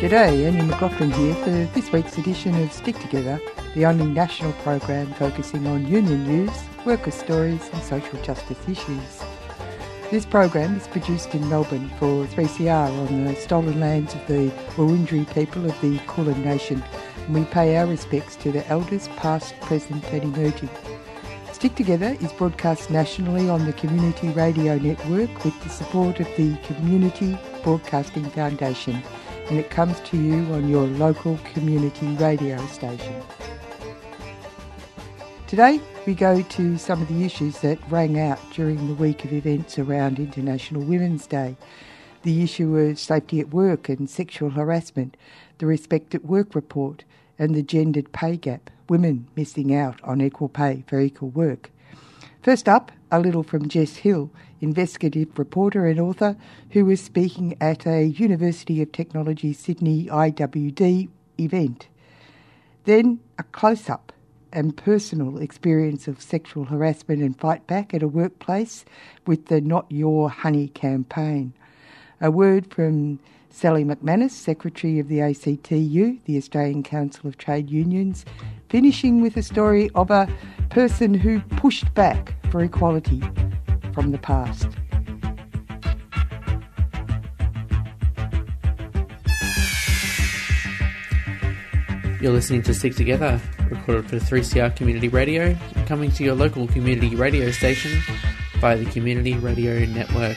G'day, Annie McLaughlin here for this week's edition of Stick Together, the only national program focusing on union news, worker stories and social justice issues. This program is produced in Melbourne for 3CR on the stolen lands of the Wurundjeri people of the Kulin Nation, and we pay our respects to the elders past, present and emerging. Stick Together is broadcast nationally on the Community Radio Network with the support of the Community Broadcasting Foundation and it comes to you on your local community radio station. Today, we go to some of the issues that rang out during the week of events around International Women's Day. The issue of safety at work and sexual harassment, the Respect at Work report, and the gendered pay gap, women missing out on equal pay for equal work. First up, a little from Jess Hill, investigative reporter and author, who was speaking at a University of Technology Sydney IWD event. Then a close up and personal experience of sexual harassment and fight back at a workplace with the Not Your Honey campaign. A word from Sally McManus, Secretary of the ACTU, the Australian Council of Trade Unions, finishing with a story of a person who pushed back for equality from the past. You're listening to Stick Together, recorded for 3CR Community Radio, coming to your local community radio station via the Community Radio Network.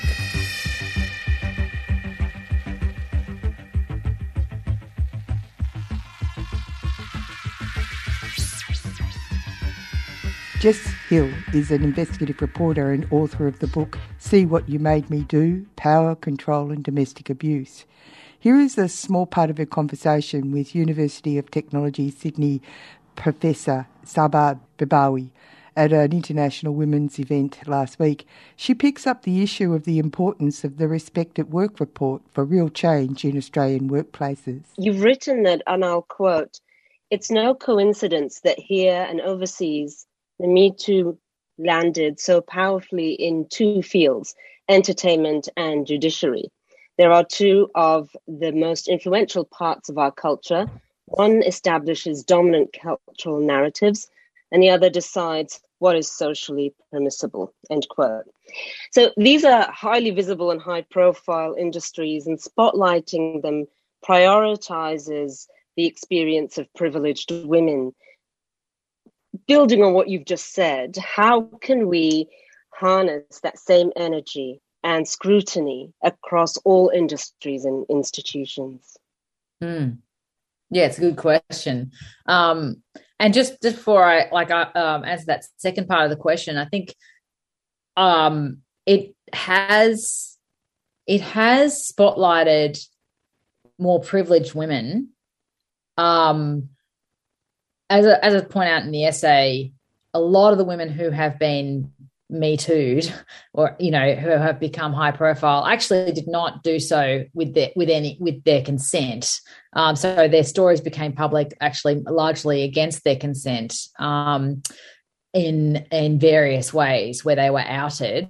Jess Hill is an investigative reporter and author of the book See What You Made Me Do Power, Control and Domestic Abuse. Here is a small part of her conversation with University of Technology Sydney Professor Saba Bebawi at an international women's event last week. She picks up the issue of the importance of the Respect at Work report for real change in Australian workplaces. You've written that, and I'll quote, it's no coincidence that here and overseas Me Too landed so powerfully in two fields entertainment and judiciary. There are two of the most influential parts of our culture. One establishes dominant cultural narratives, and the other decides what is socially permissible. End quote. So these are highly visible and high profile industries, and spotlighting them prioritizes the experience of privileged women building on what you've just said, how can we harness that same energy and scrutiny across all industries and institutions? Mm. Yeah, it's a good question. Um, and just before I like I um, answer that second part of the question, I think um, it has it has spotlighted more privileged women um, as a, as I point out in the essay, a lot of the women who have been me too'd or you know who have become high profile actually did not do so with their with any with their consent. Um, so their stories became public actually largely against their consent um, in in various ways where they were outed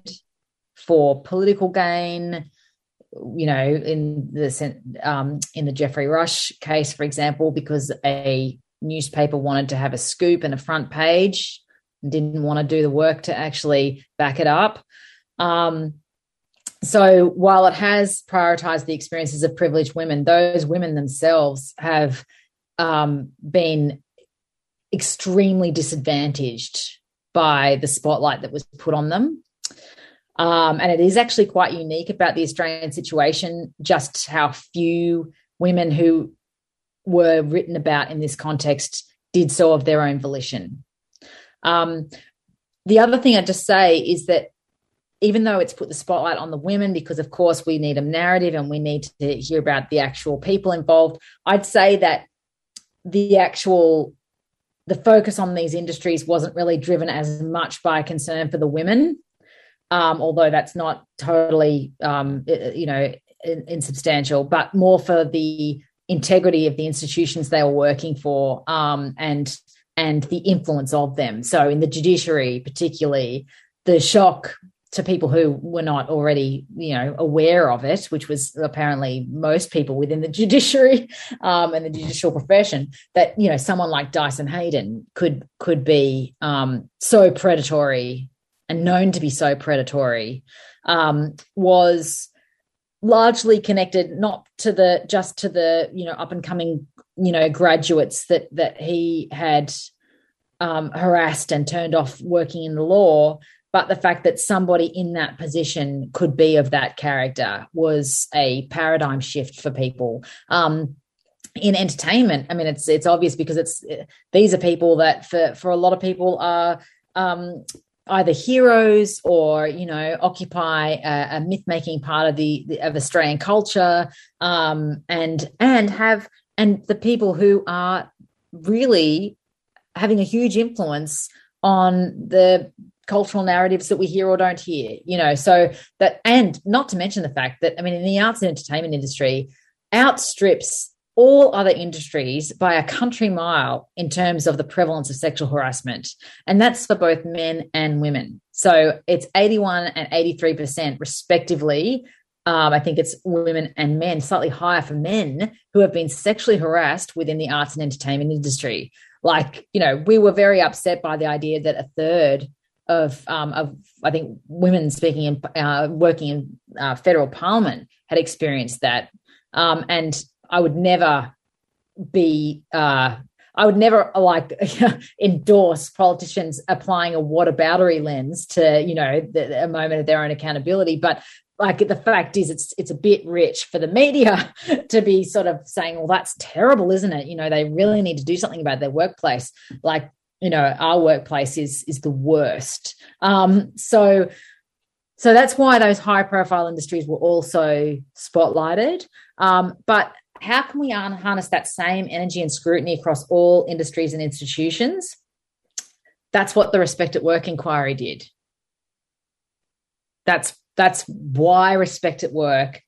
for political gain you know in the um, in the Geoffrey Rush case for example because a newspaper wanted to have a scoop and a front page didn't want to do the work to actually back it up. Um, so while it has prioritized the experiences of privileged women, those women themselves have um, been extremely disadvantaged by the spotlight that was put on them. Um, and it is actually quite unique about the Australian situation, just how few women who were written about in this context did so of their own volition. Um, the other thing I'd just say is that even though it's put the spotlight on the women, because of course we need a narrative and we need to hear about the actual people involved, I'd say that the actual the focus on these industries wasn't really driven as much by concern for the women, um, although that's not totally um, you know insubstantial, but more for the integrity of the institutions they were working for um, and and the influence of them. So in the judiciary, particularly, the shock to people who were not already, you know, aware of it, which was apparently most people within the judiciary um, and the judicial profession, that you know someone like Dyson Heydon could could be um, so predatory and known to be so predatory um, was largely connected not to the just to the you know up and coming you know graduates that that he had um, harassed and turned off working in the law but the fact that somebody in that position could be of that character was a paradigm shift for people. Um, in entertainment i mean it's it's obvious because it's these are people that for for a lot of people are um, either heroes or you know occupy a, a myth making part of the, the, of Australian culture um, and and have and the people who are really having a huge influence on the cultural narratives that we hear or don't hear you know. So that and not to mention the fact that i mean in the arts and entertainment industry outstrips all other industries by a country mile in terms of the prevalence of sexual harassment. And that's for both men and women. So it's 81 and 83%, respectively. Um, I think it's women and men, slightly higher for men who have been sexually harassed within the arts and entertainment industry. Like, you know, we were very upset by the idea that a third of, um, of I think, women speaking and uh, working in uh, federal parliament had experienced that. Um, and I would never be uh, I would never like endorse politicians applying a whataboutery lens to you know the, a moment of their own accountability, but like the fact is it's it's a bit rich for the media to be sort of saying well that's terrible isn't it? You know they really need to do something about their workplace. Like you know our workplace is is the worst. Um so so that's why those high profile industries were also spotlighted. Um but how can we harness that same energy and scrutiny across all industries and institutions? That's what the Respect at Work inquiry did. That's that's why Respect at Work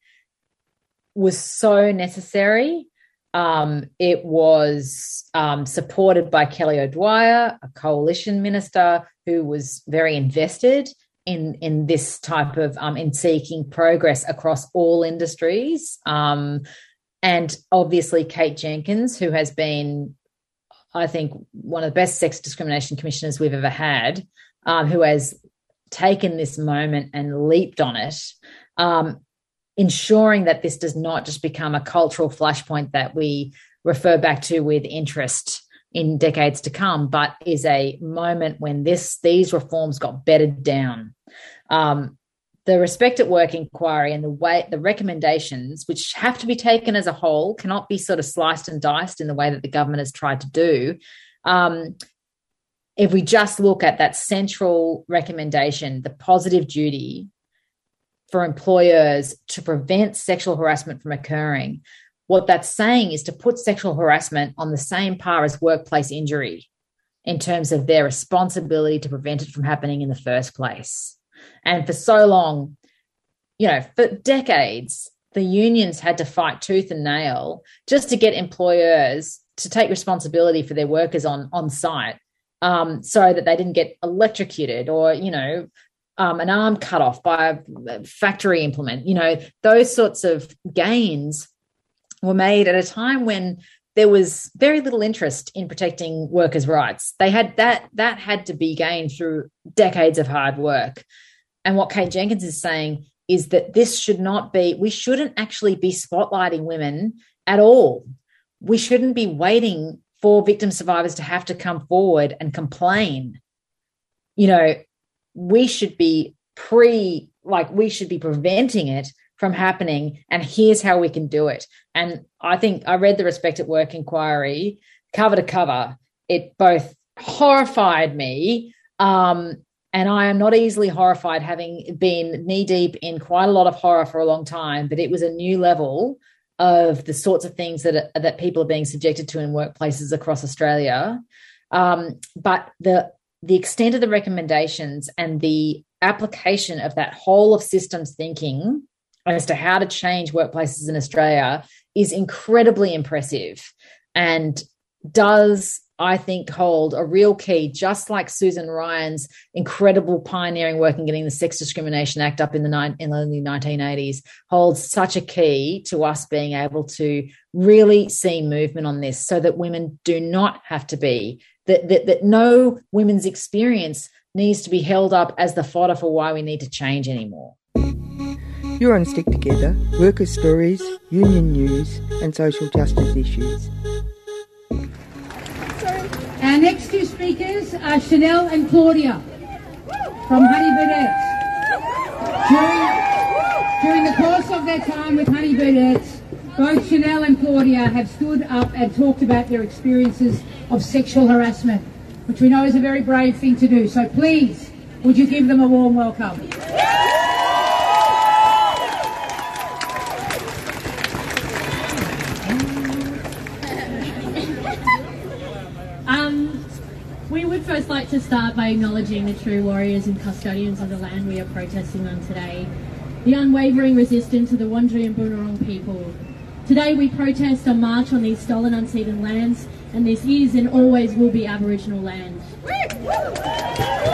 was so necessary. Um, it was um, supported by Kelly O'Dwyer, a coalition minister who was very invested in in this type of um, in seeking progress across all industries. Um, and obviously Kate Jenkins, who has been, I think, one of the best sex discrimination commissioners we've ever had, um, who has taken this moment and leaped on it, um, ensuring that this does not just become a cultural flashpoint that we refer back to with interest in decades to come, but is a moment when this these reforms got bedded down. Um, the respect at work inquiry and the way the recommendations which have to be taken as a whole cannot be sort of sliced and diced in the way that the government has tried to do. Um, if we just look at that central recommendation the positive duty for employers to prevent sexual harassment from occurring what that's saying is to put sexual harassment on the same par as workplace injury in terms of their responsibility to prevent it from happening in the first place and for so long, you know, for decades, the unions had to fight tooth and nail just to get employers to take responsibility for their workers on on site, um, so that they didn't get electrocuted or you know um, an arm cut off by a factory implement. You know, those sorts of gains were made at a time when there was very little interest in protecting workers' rights. They had that that had to be gained through decades of hard work. And what Kate Jenkins is saying is that this should not be, we shouldn't actually be spotlighting women at all. We shouldn't be waiting for victim survivors to have to come forward and complain. You know, we should be pre, like, we should be preventing it from happening. And here's how we can do it. And I think I read the Respect at Work inquiry cover to cover. It both horrified me um, and I am not easily horrified, having been knee deep in quite a lot of horror for a long time. But it was a new level of the sorts of things that that people are being subjected to in workplaces across Australia. Um, but the the extent of the recommendations and the application of that whole of systems thinking as to how to change workplaces in Australia is incredibly impressive. And does I think hold a real key, just like Susan Ryan's incredible pioneering work in getting the Sex Discrimination Act up in the, in the 1980s, holds such a key to us being able to really see movement on this so that women do not have to be, that, that, that no women's experience needs to be held up as the fodder for why we need to change anymore. You're on Stick Together, workers' stories, union news, and social justice issues. Our next two speakers are Chanel and Claudia from Honey Birdette. During, during the course of their time with Honey Birdette, both Chanel and Claudia have stood up and talked about their experiences of sexual harassment, which we know is a very brave thing to do. So please, would you give them a warm welcome? First like to start by acknowledging the true warriors and custodians of the land we are protesting on today, the unwavering resistance of the Wurundjeri and Boonwurrung people. Today we protest a march on these stolen unceded lands, and this is and always will be Aboriginal land.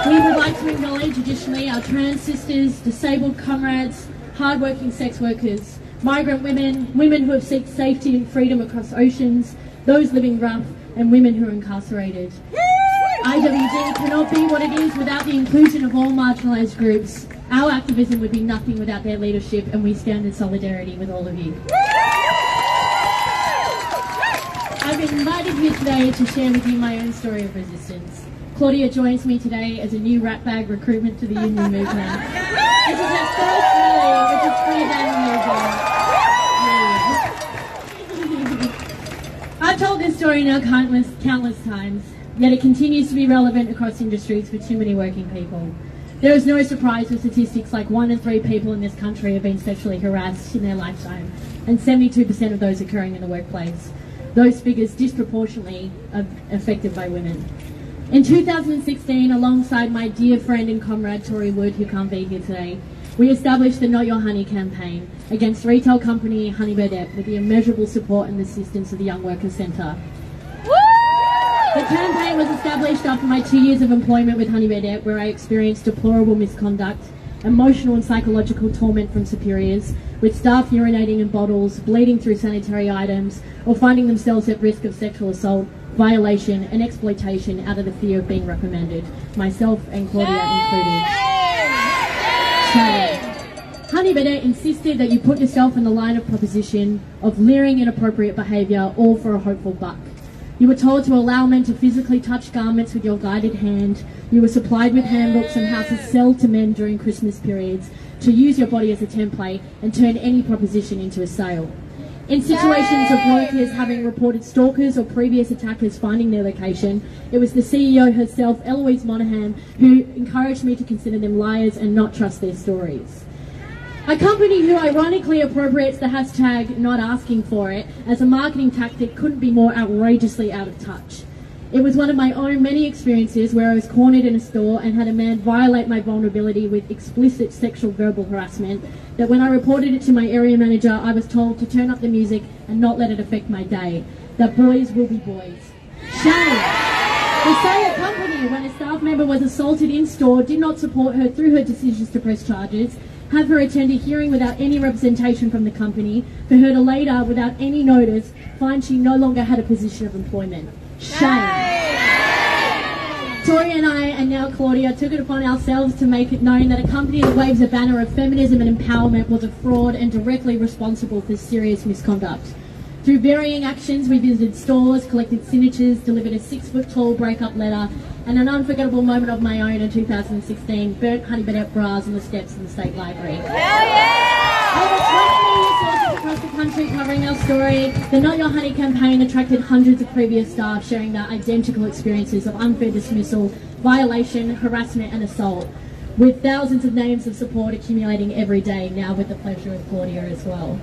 We would like to acknowledge additionally our trans sisters, disabled comrades, hardworking sex workers, migrant women, women who have sought safety and freedom across oceans, those living rough, and women who are incarcerated. IWD cannot be what it is without the inclusion of all marginalised groups. Our activism would be nothing without their leadership, and we stand in solidarity with all of you. I've been invited here today to share with you my own story of resistance. Claudia joins me today as a new ratbag recruitment to the union movement. This is her first meeting with the free movement. I've told this story now countless, countless times. Yet it continues to be relevant across industries for too many working people. There is no surprise with statistics like one in three people in this country have been sexually harassed in their lifetime, and 72% of those occurring in the workplace. Those figures disproportionately are affected by women. In 2016, alongside my dear friend and comrade Tori Wood, who can't be here today, we established the Not Your Honey campaign against retail company Honey Birdette with the immeasurable support and assistance of the Young Workers Centre. The campaign was established after my two years of employment with Honey where I experienced deplorable misconduct, emotional and psychological torment from superiors, with staff urinating in bottles, bleeding through sanitary items, or finding themselves at risk of sexual assault, violation, and exploitation out of the fear of being reprimanded, myself and Claudia included. So, Honey Birdette insisted that you put yourself in the line of proposition of leering inappropriate behaviour, all for a hopeful buck. You were told to allow men to physically touch garments with your guided hand. You were supplied with handbooks on how to sell to men during Christmas periods, to use your body as a template and turn any proposition into a sale. In situations of workers having reported stalkers or previous attackers finding their location, it was the CEO herself, Eloise Monaghan, who encouraged me to consider them liars and not trust their stories. A company who ironically appropriates the hashtag not asking for it as a marketing tactic couldn't be more outrageously out of touch. It was one of my own many experiences where I was cornered in a store and had a man violate my vulnerability with explicit sexual verbal harassment that when I reported it to my area manager, I was told to turn up the music and not let it affect my day. That boys will be boys. Shame. The same company, when a staff member was assaulted in store, did not support her through her decisions to press charges have her attend a hearing without any representation from the company, for her to later, without any notice, find she no longer had a position of employment. Shame. Tori and I, and now Claudia, took it upon ourselves to make it known that a company that waves a banner of feminism and empowerment was a fraud and directly responsible for serious misconduct. Through varying actions, we visited stores, collected signatures, delivered a six foot tall breakup letter, and an unforgettable moment of my own in 2016 burnt honey birdette bras on the steps of the State Library. Hell yeah! Over 20 media sources across the country covering our story, the Not Your Honey campaign attracted hundreds of previous staff sharing their identical experiences of unfair dismissal, violation, harassment, and assault with thousands of names of support accumulating every day, now with the pleasure of Claudia as well.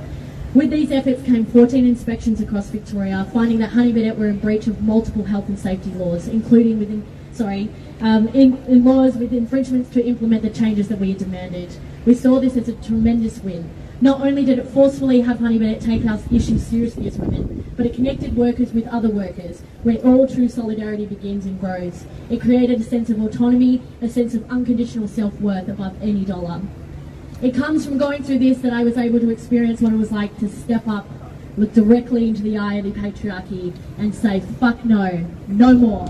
With these efforts came 14 inspections across Victoria, finding that Honey Birdette were in breach of multiple health and safety laws, including within, sorry, um, in, in laws with infringements to implement the changes that we demanded. We saw this as a tremendous win. Not only did it forcefully have Honey Birdette take our issues seriously as women, but it connected workers with other workers, where all true solidarity begins and grows. It created a sense of autonomy, a sense of unconditional self-worth above any dollar. It comes from going through this that I was able to experience what it was like to step up, look directly into the eye of the patriarchy and say, fuck no, no more.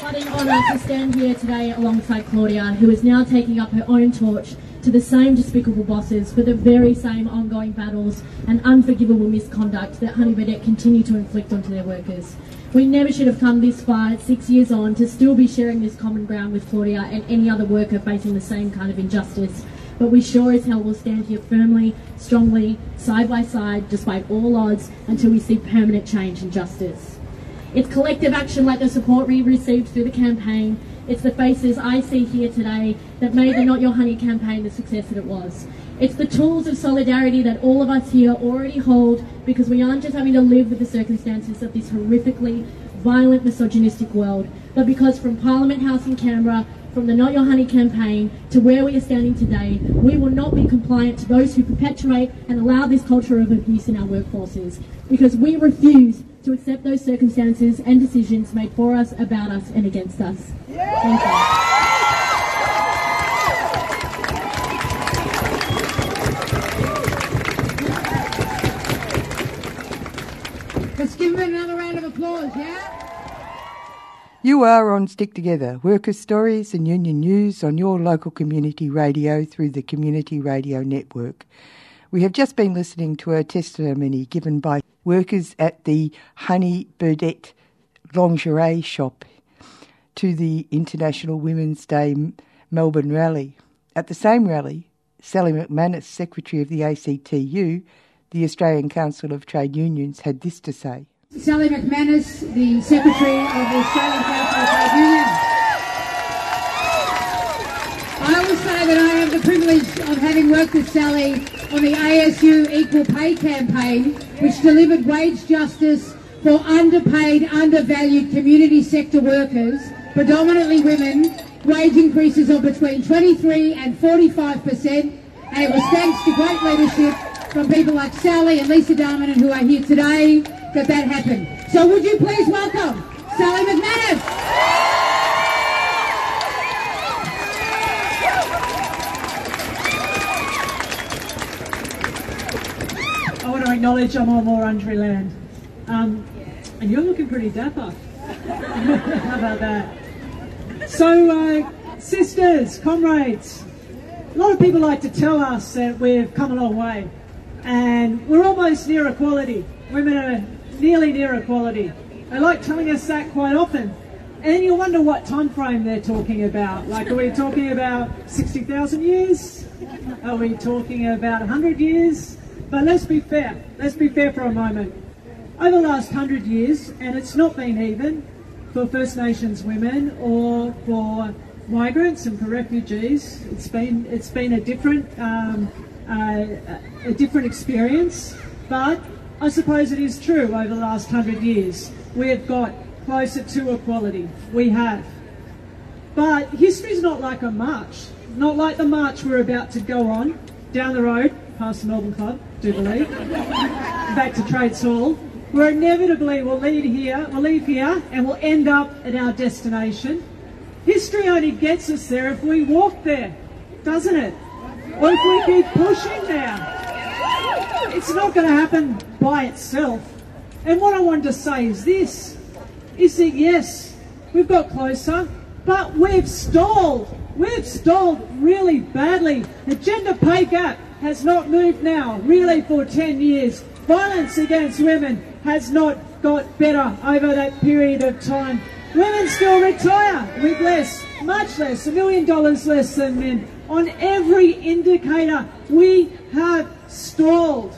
An honour to stand here today alongside Claudia, who is now taking up her own torch to the same despicable bosses for the very same ongoing battles and unforgivable misconduct that Honey Birdette continue to inflict onto their workers. We never should have come this far, six years on, to still be sharing this common ground with Claudia and any other worker facing the same kind of injustice. But we sure as hell will stand here firmly, strongly, side by side, despite all odds, until we see permanent change and justice. It's collective action like the support we received through the campaign. It's the faces I see here today that made the Not Your Honey campaign the success that it was. It's the tools of solidarity that all of us here already hold because we aren't just having to live with the circumstances of this horrifically violent misogynistic world, but because from Parliament House in Canberra, from the Not Your Honey campaign to where we are standing today, we will not be compliant to those who perpetuate and allow this culture of abuse in our workforces because we refuse to accept those circumstances and decisions made for us, about us, and against us. Thank you. Let's give him another round of applause, yeah? You are on Stick Together, worker stories and union news on your local community radio through the Community Radio Network. We have just been listening to a testimony given by workers at the Honey Birdette lingerie shop to the International Women's Day Melbourne rally. At the same rally, Sally McManus, Secretary of the ACTU, the Australian Council of Trade Unions, had this to say. Sally McManus, the Secretary of the Australian of Trade Unions. I will say that I have the privilege of having worked with Sally on the ASU Equal Pay campaign, which delivered wage justice for underpaid, undervalued community sector workers, predominantly women, wage increases of between 23 and 45 percent, and it was thanks to great leadership from people like Sally and Lisa Darmanin who are here today that that happened. So would you please welcome Sally McManus? I want to acknowledge I'm on Wurundjeri land. Um, and you're looking pretty dapper. How about that? So, uh, sisters, comrades, a lot of people like to tell us that we've come a long way and we're almost near equality. Women are nearly near equality. They like telling us that quite often. And you wonder what time frame they're talking about. Like, are we talking about 60,000 years? Are we talking about 100 years? But let's be fair. Let's be fair for a moment. Over the last 100 years, and it's not been even for First Nations women or for migrants and for refugees, it's been, it's been a different, um, uh, a different experience. But I suppose it is true over the last 100 years. We have got closer to equality. We have. But history's not like a march, not like the march we're about to go on down the road past the Melbourne Club, do believe, back to Trades Hall, where inevitably we'll leave here, we'll leave here, and we'll end up at our destination. History only gets us there if we walk there, doesn't it? Or if we keep pushing now. It's not going to happen by itself. And what I wanted to say is this, is that yes, we've got closer, but we've stalled. We've stalled really badly. The gender pay gap has not moved now, really for 10 years. Violence against women has not got better over that period of time. Women still retire with less, much less, a million dollars less than men. On every indicator, we have stalled.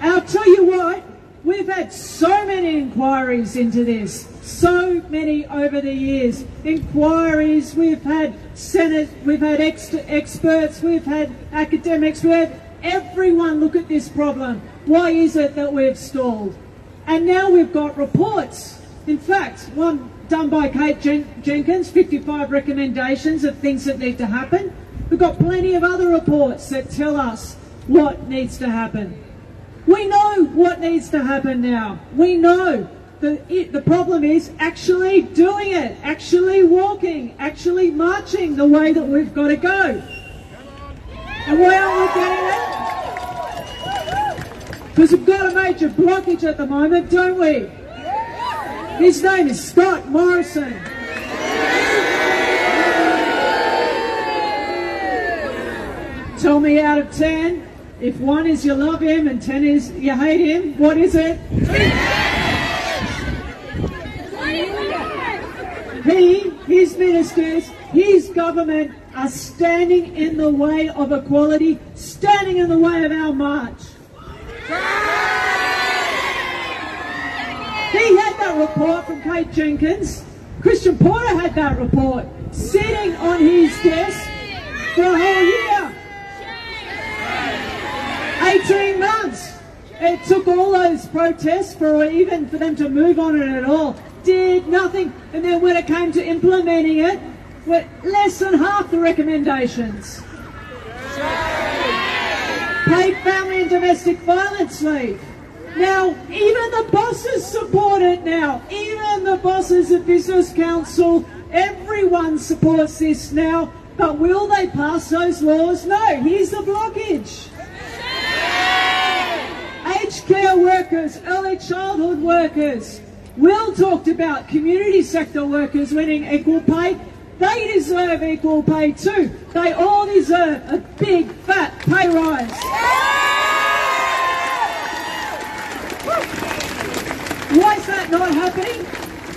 I'll tell you what, we've had so many inquiries into this, so many over the years. Inquiries, we've had Senate, we've had ex- experts, we've had academics, we've had everyone look at this problem. Why is it that we've stalled? And now we've got reports In fact, one done by Kate Jen- Jenkins, 55 recommendations of things that need to happen. We've got plenty of other reports that tell us what needs to happen. We know what needs to happen now. We know. The, it, the problem is actually doing it, actually walking, actually marching the way that we've got to go. And why aren't we getting it? Because we've got a major blockage at the moment, don't we? His name is Scott Morrison. Tell me out of 10, if one is you love him and 10 is you hate him, what is it? He, his ministers, his government are standing in the way of equality, standing in the way of our march. He had that report from Kate Jenkins. Christian Porter had that report sitting on his desk for a whole year. 18 months. It took all those protests for even for them to move on it at all. Did nothing. And then when it came to implementing it, were less than half the recommendations. Paid family and domestic violence leave. Now, even the bosses support it now. Even the bosses of Business Council, everyone supports this now. But will they pass those laws? No. Here's the blockage. Aged care workers, early childhood workers. Will talked about community sector workers winning equal pay. They deserve equal pay too. They all deserve a big fat pay rise. Why is that not happening?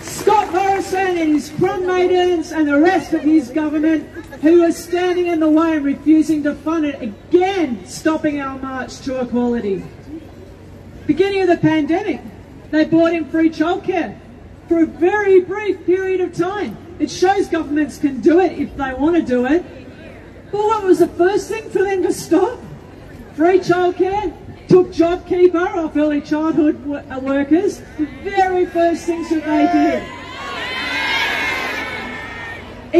Scott Morrison and his front maidens and the rest of his government who are standing in the way and refusing to fund it again, stopping our march to equality. Beginning of the pandemic, they brought in free childcare for a very brief period of time. It shows governments can do it if they want to do it. But what was the first thing for them to stop? Free childcare, took JobKeeper off early childhood uh, workers, the very first things that they did.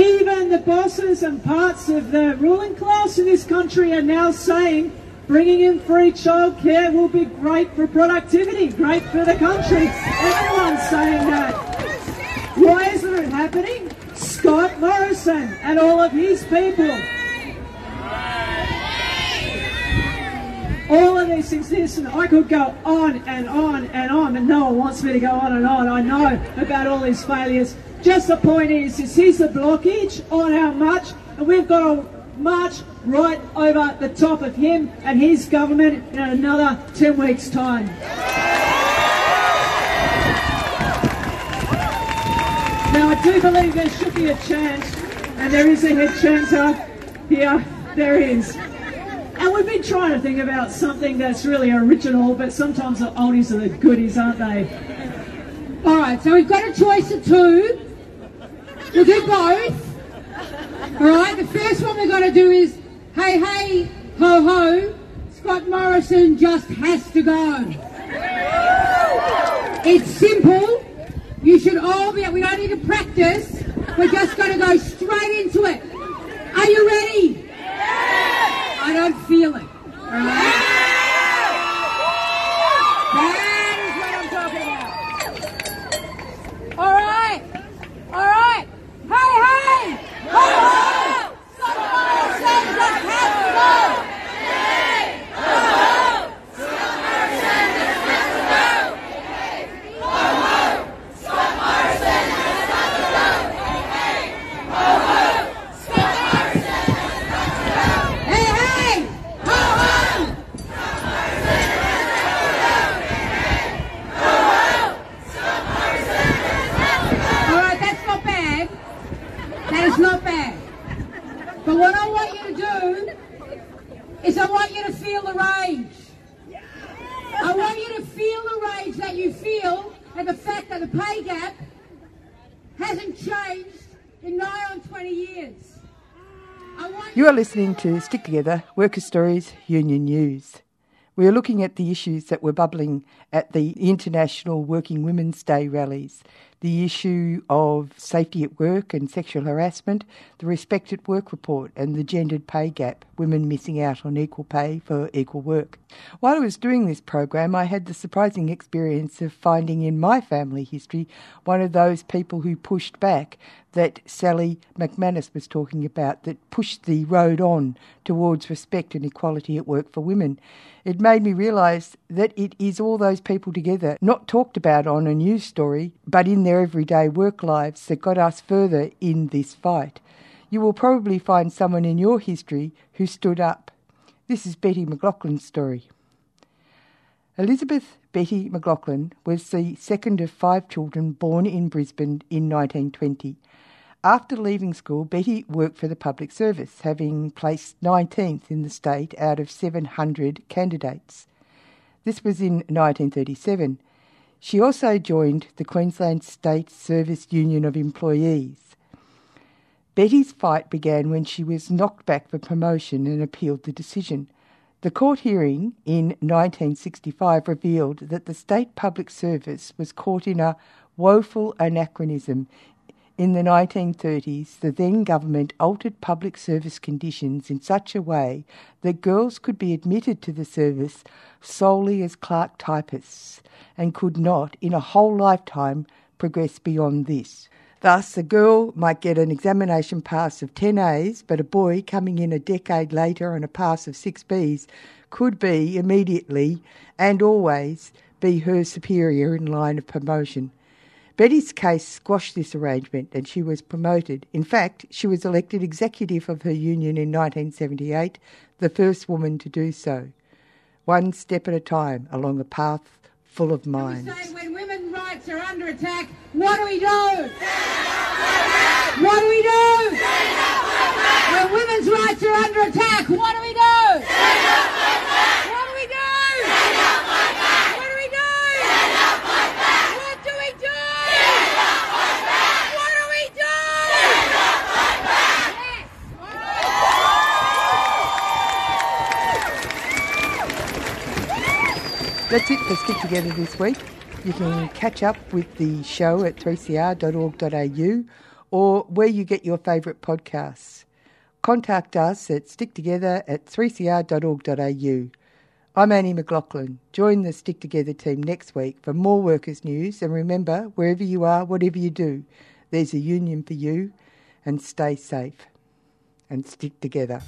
Even the bosses and parts of the ruling class in this country are now saying bringing in free childcare will be great for productivity, great for the country. Everyone's saying that. Why isn't it happening? Scott Morrison and all of his people. All of these things, listen, I could go on and on and on, and no one wants me to go on and on. I know about all these failures. Just the point is, is here's the blockage on our march, and we've got to march right over the top of him and his government in another 10 weeks' time. Now, I do believe there should be a chance, and there is a head chanter here. There is. And we've been trying to think about something that's really original, but sometimes the oldies are the goodies, aren't they? All right, so we've got a choice of two. We'll do both. All right, the first one we're going to do is, hey, hey, ho, ho, Scott Morrison just has to go. It's simple. You should all be, we don't need to practice. We're just going to go straight into it. Are you ready? I don't feel it. All right? That is what I'm talking about. All right. All right. Hey, hey. Ho, ho. Scott Morrison just has to go. Hey, hey. Ho, ho. All right, that's not bad. That is not bad. But what I want you to do is I want you to feel the rage. I want you to feel the rage that you feel at the fact that the pay gap hasn't changed in nigh on 20 years. I want You are listening to Stick Together Worker Stories Union News. We are looking at the issues that were bubbling at the International Working Women's Day rallies. The the issue of safety at work and sexual harassment, the Respect at Work report, and the gendered pay gap, women missing out on equal pay for equal work. While I was doing this program, I had the surprising experience of finding in my family history one of those people who pushed back that Sally McManus was talking about, that pushed the road on towards respect and equality at work for women. It made me realise that it is all those people together, not talked about on a news story, but in their everyday work lives, that got us further in this fight. You will probably find someone in your history who stood up. This is Betty McLaughlin's story. Elizabeth Betty McLaughlin was the second of five children born in Brisbane in 1920. After leaving school, Betty worked for the public service, having placed 19th in the state out of 700 candidates. This was in 1937. She also joined the Queensland State Service Union of Employees. Betty's fight began when she was knocked back for promotion and appealed the decision. The court hearing in 1965 revealed that the state public service was caught in a woeful anachronism in the 1930s, the then government altered public service conditions in such a way that girls could be admitted to the service solely as clerk typists and could not, in a whole lifetime, progress beyond this. Thus, a girl might get an examination pass of 10 A's, but a boy coming in a decade later on a pass of 6 B's could be immediately and always be her superior in line of promotion. Betty's case squashed this arrangement and she was promoted. In fact, she was elected executive of her union in 1978, the first woman to do so. One step at a time along a path full of mines. Say when women's rights are under attack, what do we do? What do we do? When women's rights are under attack, what do we do? What do we do? What do we do? What do we do? What do we do? Yes. For Stick Together this week. You can catch up with the show at 3cr.org.au or where you get your favourite podcasts. Contact us at sticktogether at 3cr.org.au. I'm Annie McLaughlin. Join the Stick Together team next week for more workers' news. And remember, wherever you are, whatever you do, there's a union for you. And stay safe and stick together.